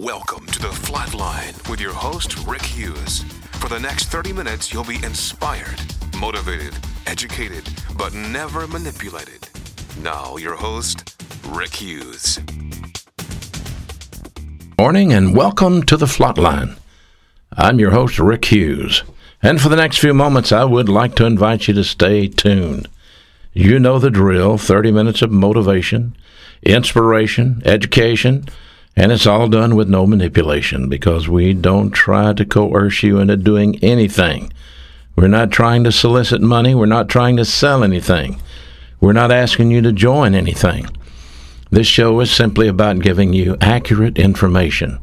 Welcome to the Flatline with your host, Rick Hughes. For the next 30 minutes, you'll be inspired, motivated, educated, but never manipulated. Now, your host, Rick Hughes. Morning and welcome to the Flatline. I'm your host, Rick Hughes. And for the next few moments, I would like to invite you to stay tuned. You know the drill 30 minutes of motivation, inspiration, education, and it's all done with no manipulation because we don't try to coerce you into doing anything. We're not trying to solicit money. We're not trying to sell anything. We're not asking you to join anything. This show is simply about giving you accurate information.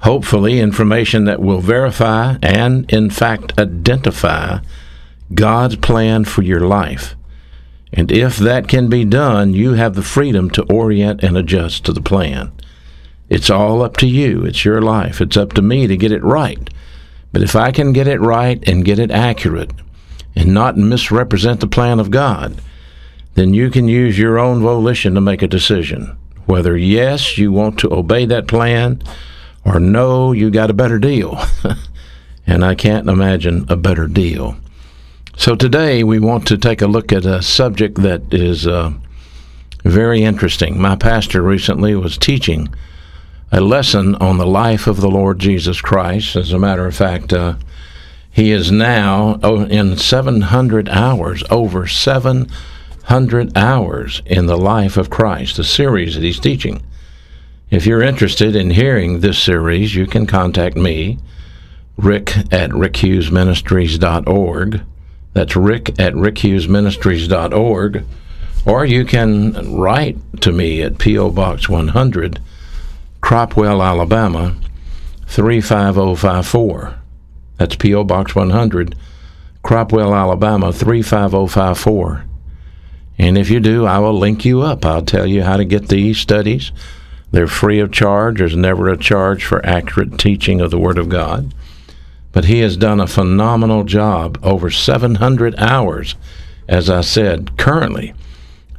Hopefully, information that will verify and, in fact, identify God's plan for your life. And if that can be done, you have the freedom to orient and adjust to the plan. It's all up to you. It's your life. It's up to me to get it right. But if I can get it right and get it accurate and not misrepresent the plan of God, then you can use your own volition to make a decision. Whether yes, you want to obey that plan, or no, you got a better deal. and I can't imagine a better deal. So today we want to take a look at a subject that is uh, very interesting. My pastor recently was teaching a lesson on the life of the Lord Jesus Christ. As a matter of fact, uh, he is now oh, in 700 hours, over 700 hours in the life of Christ, the series that he's teaching. If you're interested in hearing this series, you can contact me, rick at rickhughesministries.org. That's rick at rickhughesministries.org. Or you can write to me at P.O. Box 100, Cropwell, Alabama 35054. That's P.O. Box 100, Cropwell, Alabama 35054. And if you do, I will link you up. I'll tell you how to get these studies. They're free of charge. There's never a charge for accurate teaching of the Word of God. But he has done a phenomenal job over 700 hours, as I said, currently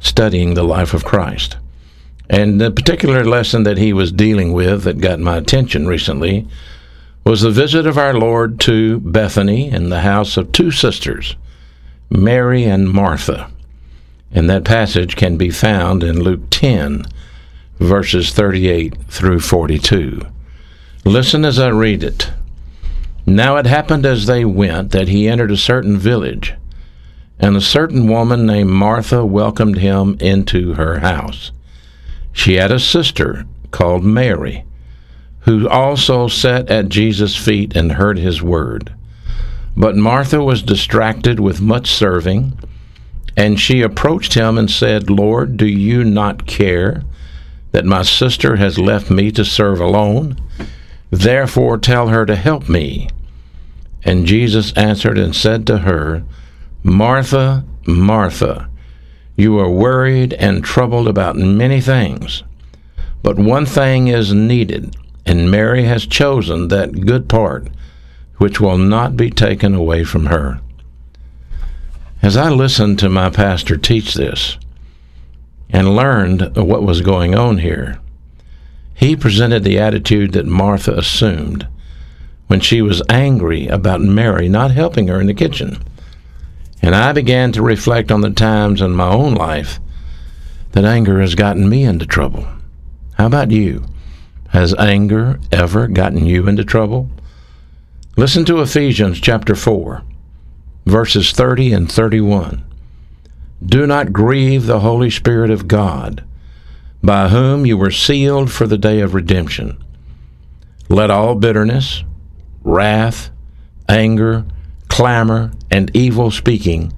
studying the life of Christ. And the particular lesson that he was dealing with that got my attention recently was the visit of our Lord to Bethany in the house of two sisters, Mary and Martha. And that passage can be found in Luke 10, verses 38 through 42. Listen as I read it. Now it happened as they went that he entered a certain village, and a certain woman named Martha welcomed him into her house. She had a sister called Mary, who also sat at Jesus' feet and heard his word. But Martha was distracted with much serving, and she approached him and said, Lord, do you not care that my sister has left me to serve alone? Therefore tell her to help me. And Jesus answered and said to her, Martha, Martha, you are worried and troubled about many things, but one thing is needed, and Mary has chosen that good part which will not be taken away from her. As I listened to my pastor teach this and learned what was going on here, he presented the attitude that Martha assumed when she was angry about Mary not helping her in the kitchen. And I began to reflect on the times in my own life that anger has gotten me into trouble. How about you? Has anger ever gotten you into trouble? Listen to Ephesians chapter 4, verses 30 and 31. Do not grieve the Holy Spirit of God, by whom you were sealed for the day of redemption. Let all bitterness, wrath, anger, clamor, and evil speaking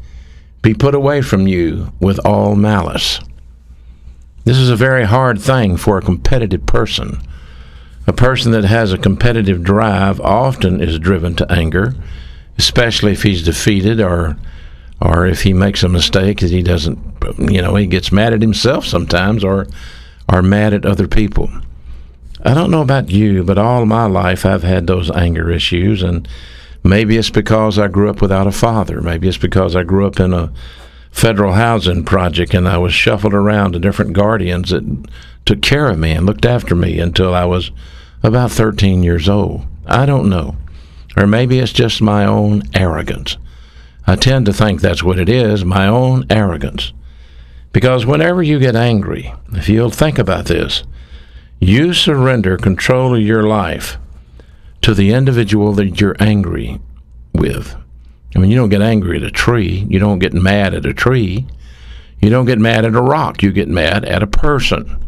be put away from you with all malice. This is a very hard thing for a competitive person. A person that has a competitive drive often is driven to anger, especially if he's defeated or or if he makes a mistake that he doesn't you know, he gets mad at himself sometimes or or mad at other people. I don't know about you, but all my life I've had those anger issues and Maybe it's because I grew up without a father. Maybe it's because I grew up in a federal housing project and I was shuffled around to different guardians that took care of me and looked after me until I was about 13 years old. I don't know. Or maybe it's just my own arrogance. I tend to think that's what it is my own arrogance. Because whenever you get angry, if you'll think about this, you surrender control of your life to the individual that you're angry with. I mean, you don't get angry at a tree. You don't get mad at a tree. You don't get mad at a rock. You get mad at a person.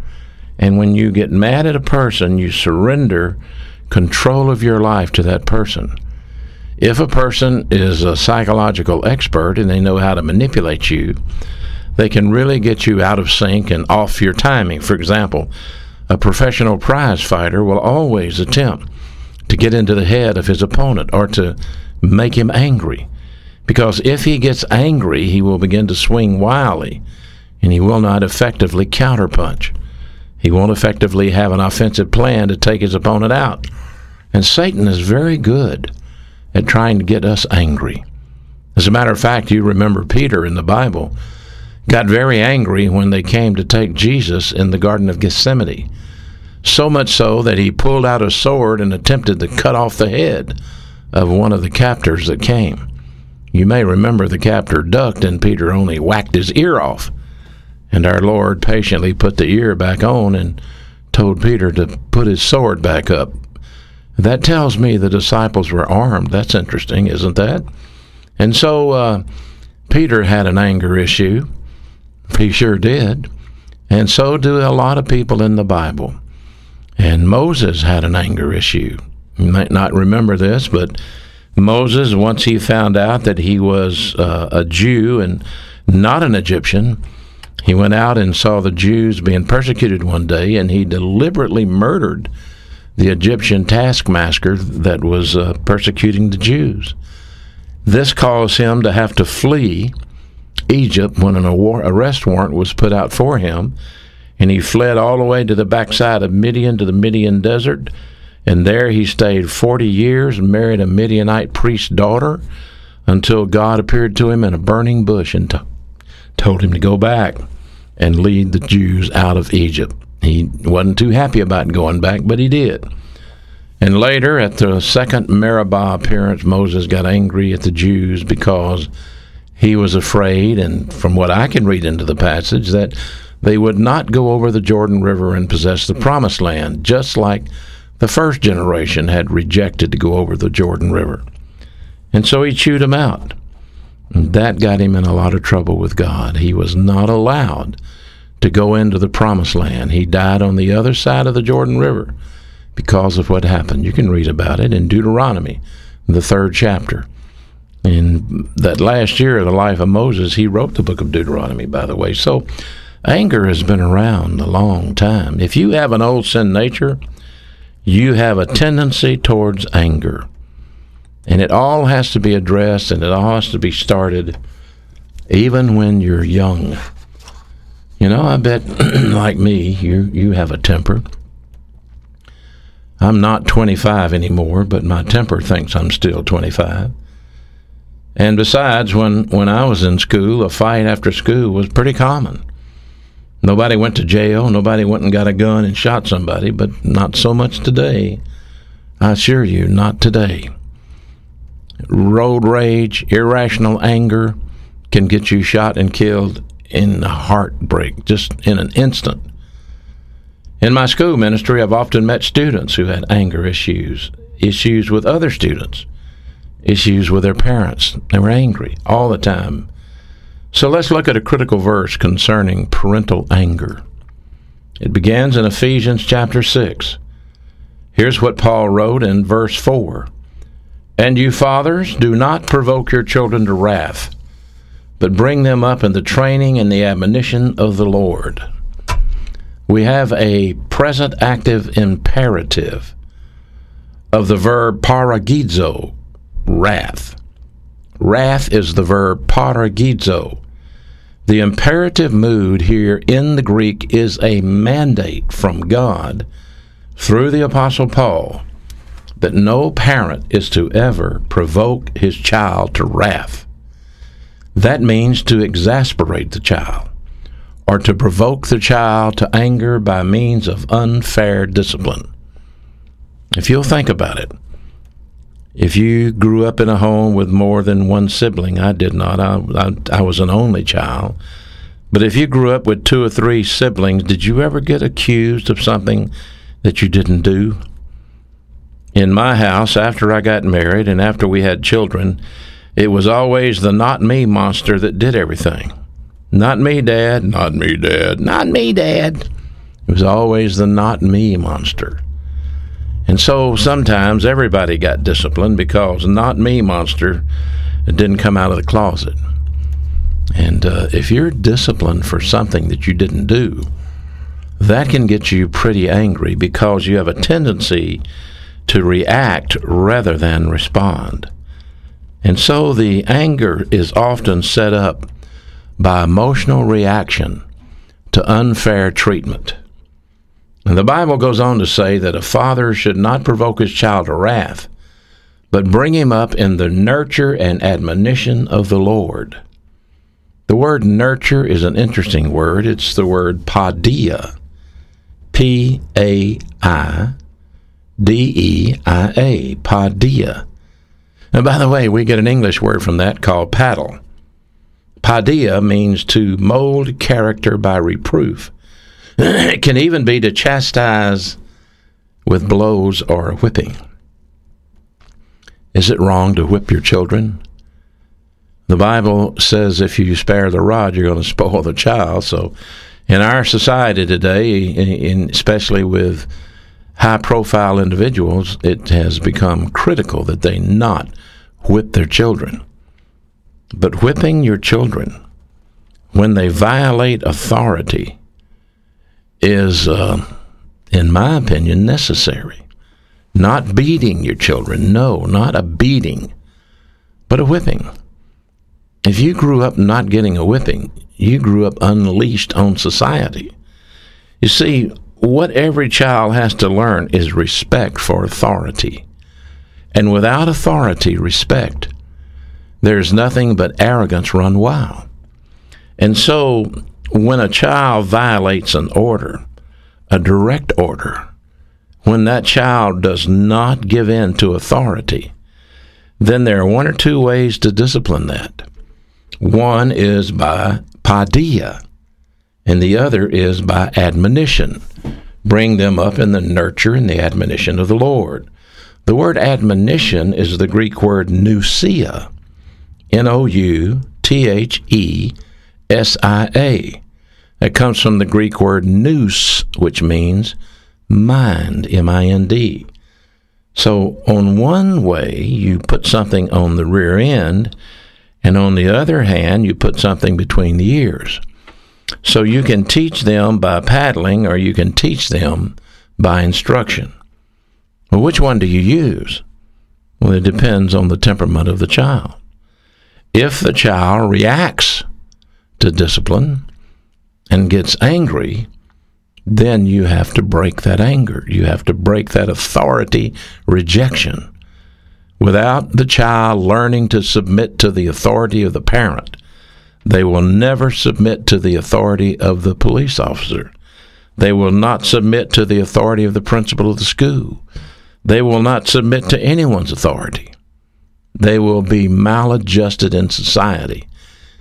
And when you get mad at a person, you surrender control of your life to that person. If a person is a psychological expert and they know how to manipulate you, they can really get you out of sync and off your timing. For example, a professional prize fighter will always attempt to get into the head of his opponent or to make him angry. Because if he gets angry, he will begin to swing wildly and he will not effectively counterpunch. He won't effectively have an offensive plan to take his opponent out. And Satan is very good at trying to get us angry. As a matter of fact, you remember Peter in the Bible got very angry when they came to take Jesus in the Garden of Gethsemane. So much so that he pulled out a sword and attempted to cut off the head of one of the captors that came. You may remember the captor ducked and Peter only whacked his ear off. And our Lord patiently put the ear back on and told Peter to put his sword back up. That tells me the disciples were armed. That's interesting, isn't that? And so uh, Peter had an anger issue. He sure did. And so do a lot of people in the Bible. And Moses had an anger issue. You might not remember this, but Moses, once he found out that he was uh, a Jew and not an Egyptian, he went out and saw the Jews being persecuted one day, and he deliberately murdered the Egyptian taskmaster that was uh, persecuting the Jews. This caused him to have to flee Egypt when an arrest warrant was put out for him, and he fled all the way to the backside of Midian to the Midian desert, and there he stayed 40 years and married a Midianite priest's daughter until God appeared to him in a burning bush and t- told him to go back and lead the Jews out of Egypt. He wasn't too happy about going back, but he did. And later, at the second Meribah appearance, Moses got angry at the Jews because he was afraid, and from what I can read into the passage, that they would not go over the Jordan River and possess the promised land, just like the first generation had rejected to go over the Jordan River. And so he chewed them out. And that got him in a lot of trouble with God. He was not allowed to go into the promised land. He died on the other side of the Jordan River because of what happened. You can read about it in Deuteronomy, the third chapter. In that last year of the life of Moses, he wrote the book of Deuteronomy, by the way. So anger has been around a long time. If you have an old sin nature, you have a tendency towards anger. And it all has to be addressed and it all has to be started even when you're young. You know, I bet like me, you you have a temper. I'm not 25 anymore, but my temper thinks I'm still 25. And besides, when, when I was in school, a fight after school was pretty common. Nobody went to jail, nobody went and got a gun and shot somebody, but not so much today. I assure you, not today. Road rage, irrational anger can get you shot and killed in a heartbreak, just in an instant. In my school ministry, I've often met students who had anger issues, issues with other students, issues with their parents. They were angry all the time. So let's look at a critical verse concerning parental anger. It begins in Ephesians chapter 6. Here's what Paul wrote in verse 4 And you fathers, do not provoke your children to wrath, but bring them up in the training and the admonition of the Lord we have a present active imperative of the verb paragizo, wrath. Wrath is the verb paragizo. The imperative mood here in the Greek is a mandate from God through the Apostle Paul that no parent is to ever provoke his child to wrath. That means to exasperate the child or to provoke the child to anger by means of unfair discipline. If you'll think about it, if you grew up in a home with more than one sibling, I did not. I, I, I, was an only child. But if you grew up with two or three siblings, did you ever get accused of something that you didn't do? In my house, after I got married and after we had children, it was always the not me monster that did everything. Not me, Dad. Not me, Dad. Not me, Dad. It was always the not me monster. And so sometimes everybody got disciplined because not me monster didn't come out of the closet. And uh, if you're disciplined for something that you didn't do, that can get you pretty angry because you have a tendency to react rather than respond. And so the anger is often set up by emotional reaction to unfair treatment. And the Bible goes on to say that a father should not provoke his child to wrath, but bring him up in the nurture and admonition of the Lord. The word nurture is an interesting word. It's the word paideia. P A I D E I A. Paideia. And by the way, we get an English word from that called paddle. Paideia means to mold character by reproof. It can even be to chastise with blows or whipping. Is it wrong to whip your children? The Bible says if you spare the rod, you're going to spoil the child. So, in our society today, in, especially with high profile individuals, it has become critical that they not whip their children. But whipping your children when they violate authority is, uh, in my opinion, necessary. Not beating your children, no, not a beating, but a whipping. If you grew up not getting a whipping, you grew up unleashed on society. You see, what every child has to learn is respect for authority. And without authority, respect, there's nothing but arrogance run wild. And so when a child violates an order, a direct order, when that child does not give in to authority, then there are one or two ways to discipline that. One is by paideia, and the other is by admonition. Bring them up in the nurture and the admonition of the Lord. The word admonition is the Greek word nouthesia, N O U T H E S I A. That comes from the Greek word nous, which means mind, M I N D. So, on one way, you put something on the rear end, and on the other hand, you put something between the ears. So, you can teach them by paddling, or you can teach them by instruction. Well, which one do you use? Well, it depends on the temperament of the child. If the child reacts to discipline and gets angry, then you have to break that anger. You have to break that authority rejection. Without the child learning to submit to the authority of the parent, they will never submit to the authority of the police officer. They will not submit to the authority of the principal of the school. They will not submit to anyone's authority. They will be maladjusted in society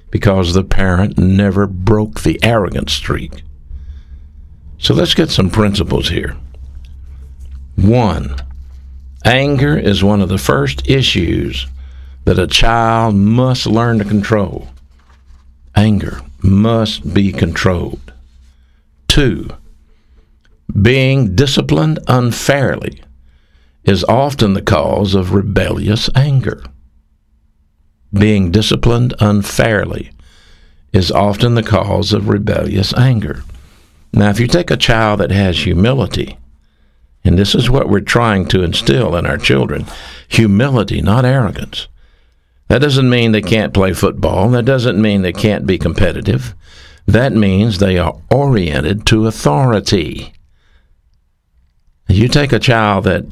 because the parent never broke the arrogant streak. So let's get some principles here. One, anger is one of the first issues that a child must learn to control. Anger must be controlled. Two, being disciplined unfairly is often the cause of rebellious anger being disciplined unfairly is often the cause of rebellious anger. Now, if you take a child that has humility, and this is what we're trying to instill in our children humility, not arrogance. That doesn't mean they can't play football. That doesn't mean they can't be competitive. That means they are oriented to authority. You take a child that,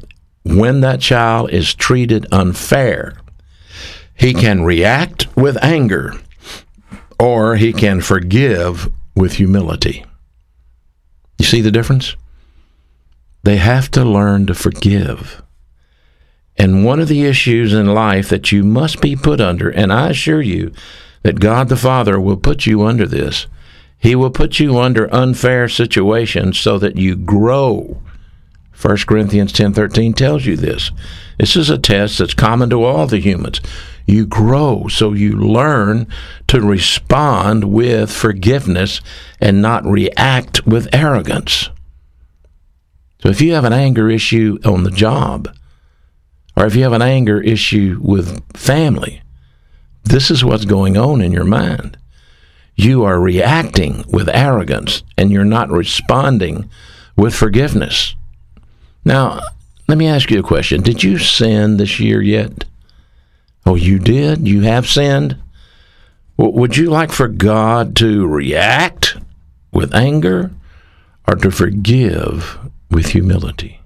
when that child is treated unfair, he can react with anger or he can forgive with humility. You see the difference? they have to learn to forgive. And one of the issues in life that you must be put under, and I assure you that God the Father will put you under this, He will put you under unfair situations so that you grow. 1 Corinthians 10:13 tells you this. This is a test that's common to all the humans. You grow so you learn to respond with forgiveness and not react with arrogance. So if you have an anger issue on the job, or if you have an anger issue with family, this is what's going on in your mind. You are reacting with arrogance and you're not responding with forgiveness. Now, let me ask you a question. Did you sin this year yet? Oh, you did? You have sinned? would you like for God to react with anger or to forgive with humility?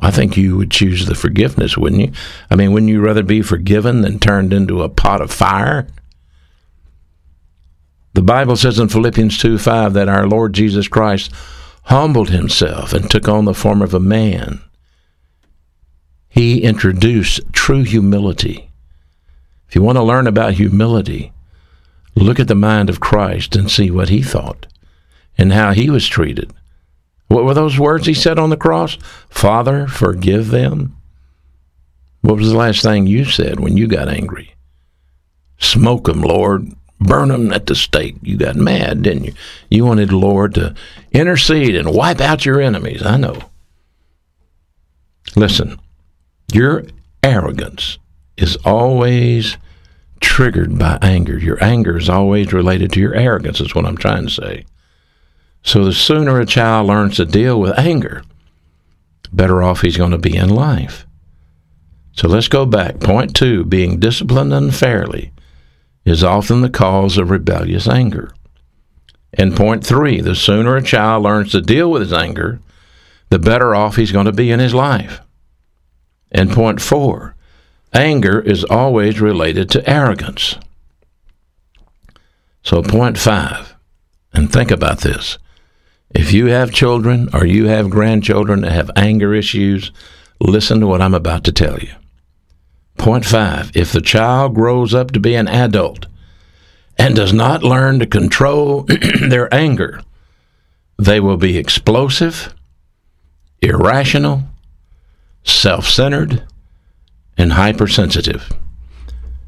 I think you would choose the forgiveness, wouldn't you? I mean, wouldn't you rather be forgiven than turned into a pot of fire? The Bible says in Philippians 2 5 that our Lord Jesus Christ humbled himself and took on the form of a man. He introduced true humility. If you want to learn about humility, look at the mind of Christ and see what he thought and how he was treated. What were those words he said on the cross? Father, forgive them. What was the last thing you said when you got angry? Smoke them, Lord. Burn them at the stake. You got mad, didn't you? You wanted the Lord to intercede and wipe out your enemies. I know. Listen, your arrogance is always triggered by anger. Your anger is always related to your arrogance, is what I'm trying to say. So the sooner a child learns to deal with anger, better off he's going to be in life. So let's go back. Point two being disciplined unfairly is often the cause of rebellious anger. And point three the sooner a child learns to deal with his anger, the better off he's going to be in his life. And point four anger is always related to arrogance. So, point five, and think about this if you have children or you have grandchildren that have anger issues, listen to what I'm about to tell you. Point five if the child grows up to be an adult and does not learn to control their anger, they will be explosive, irrational, self centered, and hypersensitive.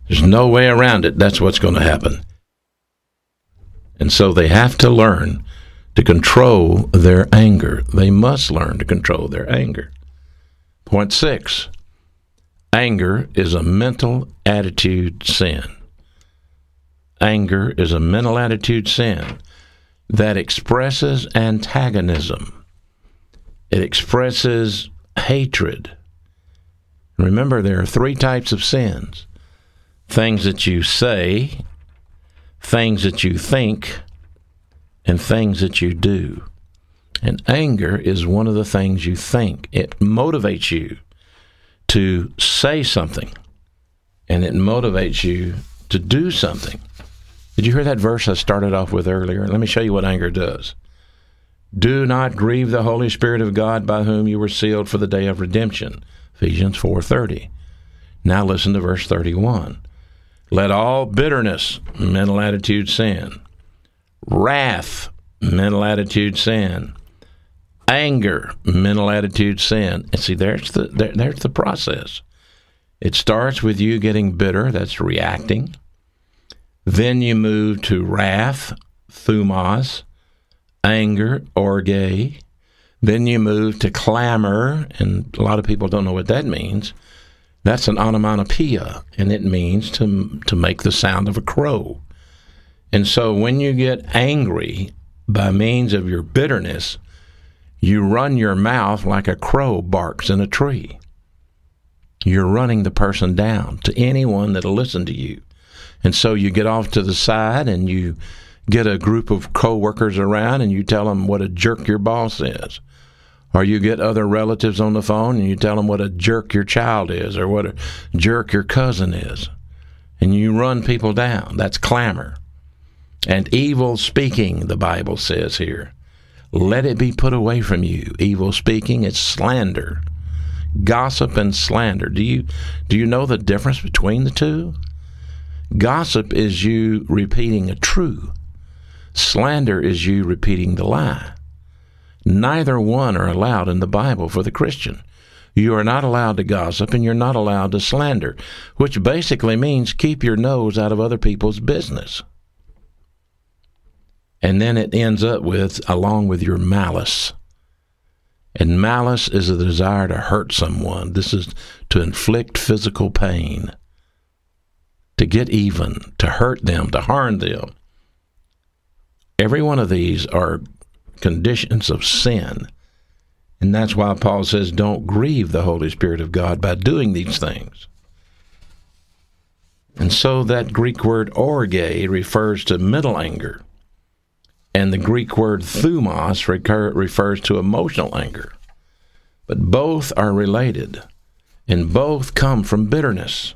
There's no way around it. That's what's going to happen. And so they have to learn to control their anger. They must learn to control their anger. Point six anger is a mental attitude sin. Anger is a mental attitude sin that expresses antagonism, it expresses hatred. Remember, there are three types of sins things that you say, things that you think, and things that you do. And anger is one of the things you think. It motivates you to say something, and it motivates you to do something. Did you hear that verse I started off with earlier? Let me show you what anger does. Do not grieve the Holy Spirit of God by whom you were sealed for the day of redemption. Ephesians 4:30. Now listen to verse 31. Let all bitterness, mental attitude, sin, wrath, mental attitude sin, anger, mental attitude sin. And see, there's the there, there's the process. It starts with you getting bitter. That's reacting. Then you move to wrath, thumos, anger, orge. Then you move to clamor, and a lot of people don't know what that means. That's an onomatopoeia, and it means to to make the sound of a crow. And so when you get angry by means of your bitterness, you run your mouth like a crow barks in a tree. You're running the person down to anyone that'll listen to you. And so you get off to the side and you get a group of coworkers around and you tell them what a jerk your boss is. Or you get other relatives on the phone and you tell them what a jerk your child is or what a jerk your cousin is. And you run people down. That's clamor and evil speaking, the Bible says here. Let it be put away from you. Evil speaking, it's slander. Gossip and slander. Do you do you know the difference between the two? Gossip is you repeating a true. Slander is you repeating the lie. Neither one are allowed in the Bible for the Christian. You are not allowed to gossip and you're not allowed to slander, which basically means keep your nose out of other people's business. And then it ends up with, along with your malice. And malice is a desire to hurt someone. This is to inflict physical pain, to get even, to hurt them, to harm them. Every one of these are conditions of sin. And that's why Paul says, don't grieve the Holy Spirit of God by doing these things. And so that Greek word orge refers to middle anger. And the Greek word thumos recur, refers to emotional anger. But both are related, and both come from bitterness.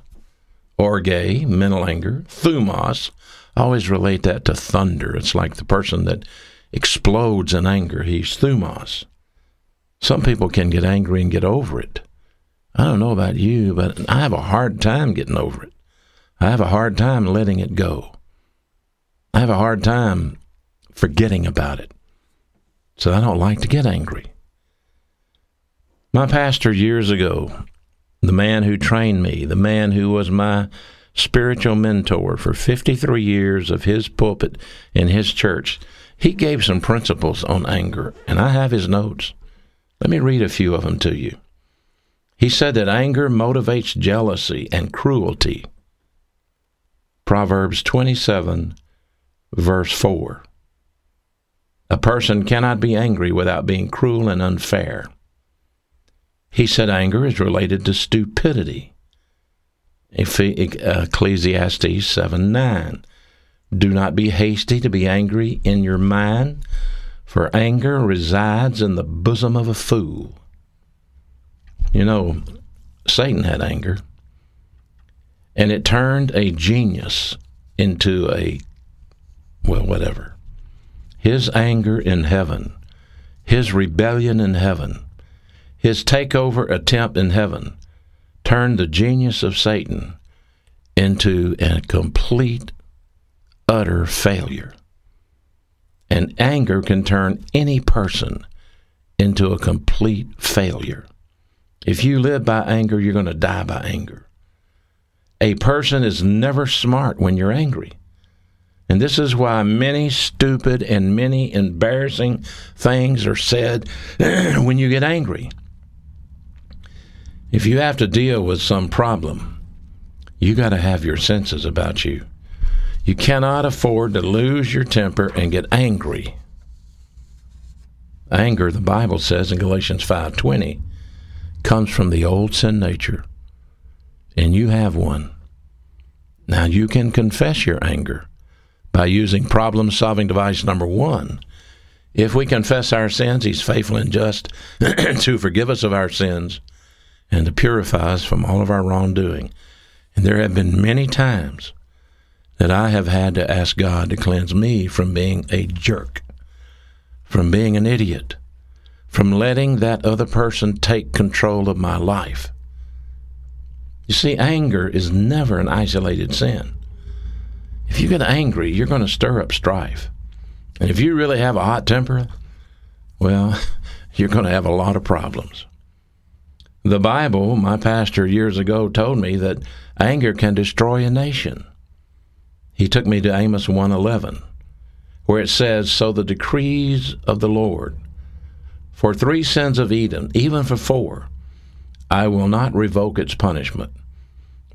Orge, mental anger, thumos, I always relate that to thunder. It's like the person that explodes in anger. He's thumos. Some people can get angry and get over it. I don't know about you, but I have a hard time getting over it. I have a hard time letting it go. I have a hard time forgetting about it. So I don't like to get angry. My pastor years ago, the man who trained me, the man who was my spiritual mentor for 53 years of his pulpit in his church, he gave some principles on anger, and I have his notes. Let me read a few of them to you. He said that anger motivates jealousy and cruelty. Proverbs 27, verse 4. A person cannot be angry without being cruel and unfair. He said anger is related to stupidity. Ecclesiastes 7 9. Do not be hasty to be angry in your mind, for anger resides in the bosom of a fool. You know, Satan had anger, and it turned a genius into a, well, whatever. His anger in heaven, his rebellion in heaven, his takeover attempt in heaven turned the genius of Satan into a complete, utter failure. And anger can turn any person into a complete failure. If you live by anger, you're going to die by anger. A person is never smart when you're angry. And this is why many stupid and many embarrassing things are said when you get angry. If you have to deal with some problem, you got to have your senses about you. You cannot afford to lose your temper and get angry. Anger, the Bible says in Galatians 5:20, comes from the old sin nature. And you have one. Now you can confess your anger by using problem solving device number 1. If we confess our sins, he's faithful and just to forgive us of our sins and to purify us from all of our wrongdoing. And there have been many times that I have had to ask God to cleanse me from being a jerk, from being an idiot, from letting that other person take control of my life. You see, anger is never an isolated sin. If you get angry, you're going to stir up strife. And if you really have a hot temper, well, you're going to have a lot of problems. The Bible, my pastor years ago told me that anger can destroy a nation. He took me to Amos 1:11, where it says, "So the decrees of the Lord for three sins of Edom, even for four, I will not revoke its punishment,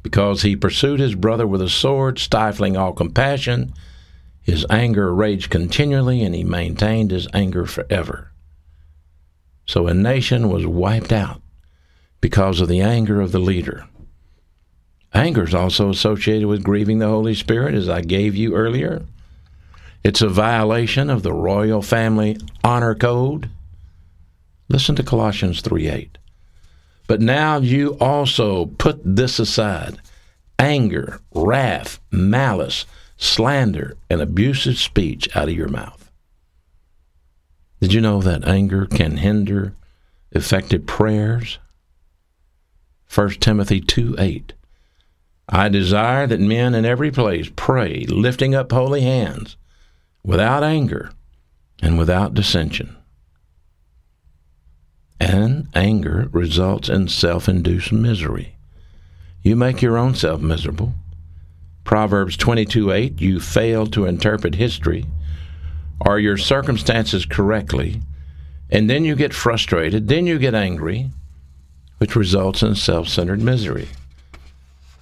because he pursued his brother with a sword, stifling all compassion. His anger raged continually, and he maintained his anger forever." So a nation was wiped out because of the anger of the leader. Anger is also associated with grieving the Holy Spirit, as I gave you earlier. It's a violation of the royal family honor code. Listen to Colossians 3 8. But now you also put this aside anger, wrath, malice, slander, and abusive speech out of your mouth. Did you know that anger can hinder effective prayers? 1 Timothy 2 8. I desire that men in every place pray, lifting up holy hands, without anger and without dissension. And anger results in self induced misery. You make your own self miserable. Proverbs 22 8, you fail to interpret history or your circumstances correctly, and then you get frustrated, then you get angry, which results in self centered misery.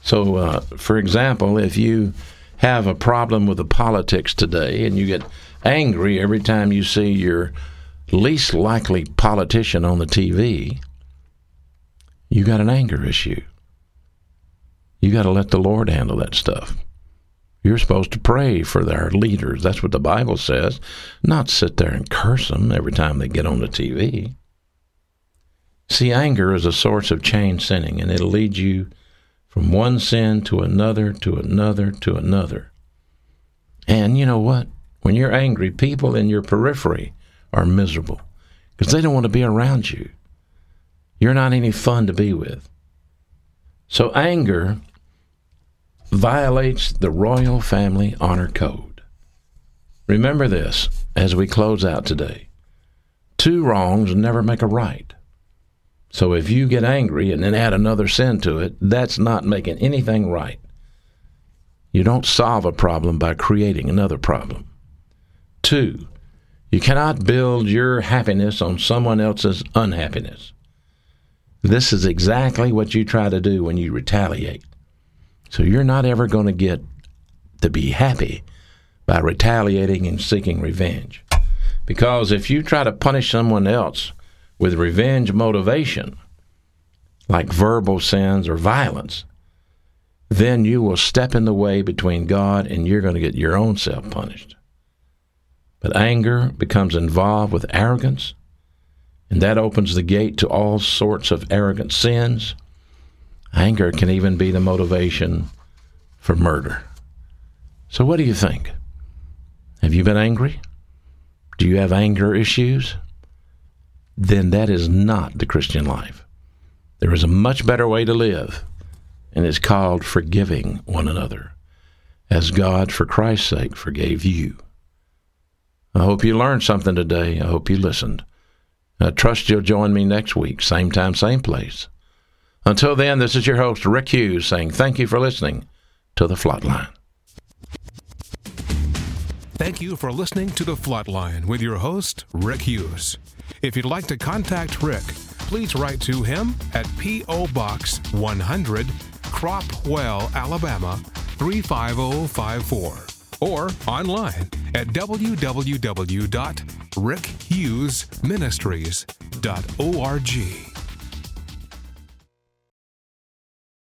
So, uh, for example, if you have a problem with the politics today and you get angry every time you see your least likely politician on the TV, you got an anger issue. You got to let the Lord handle that stuff. You're supposed to pray for their leaders. That's what the Bible says, not sit there and curse them every time they get on the TV. See, anger is a source of chain sinning, and it'll lead you from one sin to another, to another, to another. And you know what? When you're angry, people in your periphery are miserable because they don't want to be around you. You're not any fun to be with. So, anger violates the royal family honor code. Remember this as we close out today two wrongs never make a right. So if you get angry and then add another sin to it, that's not making anything right. You don't solve a problem by creating another problem. Two, you cannot build your happiness on someone else's unhappiness. This is exactly what you try to do when you retaliate. So you're not ever going to get to be happy by retaliating and seeking revenge. Because if you try to punish someone else with revenge motivation, like verbal sins or violence, then you will step in the way between God and you're going to get your own self punished. But anger becomes involved with arrogance, and that opens the gate to all sorts of arrogant sins. Anger can even be the motivation for murder. So, what do you think? Have you been angry? Do you have anger issues? Then that is not the Christian life. There is a much better way to live, and it's called forgiving one another, as God, for Christ's sake, forgave you. I hope you learned something today. I hope you listened. I trust you'll join me next week, same time, same place. Until then, this is your host, Rick Hughes, saying thank you for listening to The Flatline. Thank you for listening to The Flatline with your host, Rick Hughes. If you'd like to contact Rick, please write to him at P.O. Box 100, Cropwell, Alabama 35054 or online at www.rickhughesministries.org.